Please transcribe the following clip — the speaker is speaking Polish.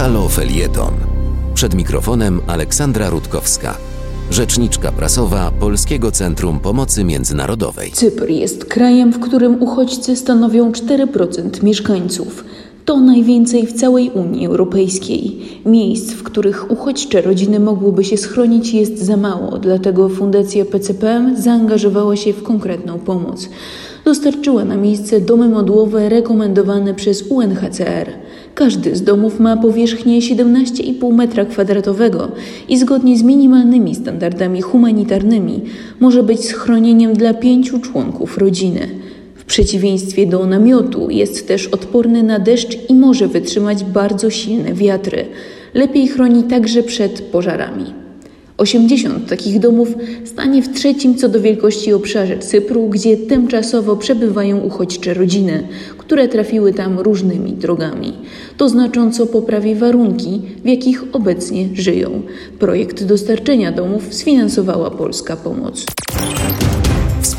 Halo Felieton. Przed mikrofonem Aleksandra Rutkowska, rzeczniczka prasowa Polskiego Centrum Pomocy Międzynarodowej. Cypr jest krajem, w którym uchodźcy stanowią 4% mieszkańców. To najwięcej w całej Unii Europejskiej. Miejsc, w których uchodźcze rodziny mogłyby się schronić, jest za mało, dlatego Fundacja PCPM zaangażowała się w konkretną pomoc. Dostarczyła na miejsce domy modłowe rekomendowane przez UNHCR. Każdy z domów ma powierzchnię 17,5 m2 i zgodnie z minimalnymi standardami humanitarnymi może być schronieniem dla pięciu członków rodziny. Przeciwieństwie do namiotu jest też odporny na deszcz i może wytrzymać bardzo silne wiatry. Lepiej chroni także przed pożarami. 80 takich domów stanie w trzecim co do wielkości obszarze Cypru, gdzie tymczasowo przebywają uchodźcze rodziny, które trafiły tam różnymi drogami. To znacząco poprawi warunki, w jakich obecnie żyją. Projekt dostarczenia domów sfinansowała Polska Pomoc.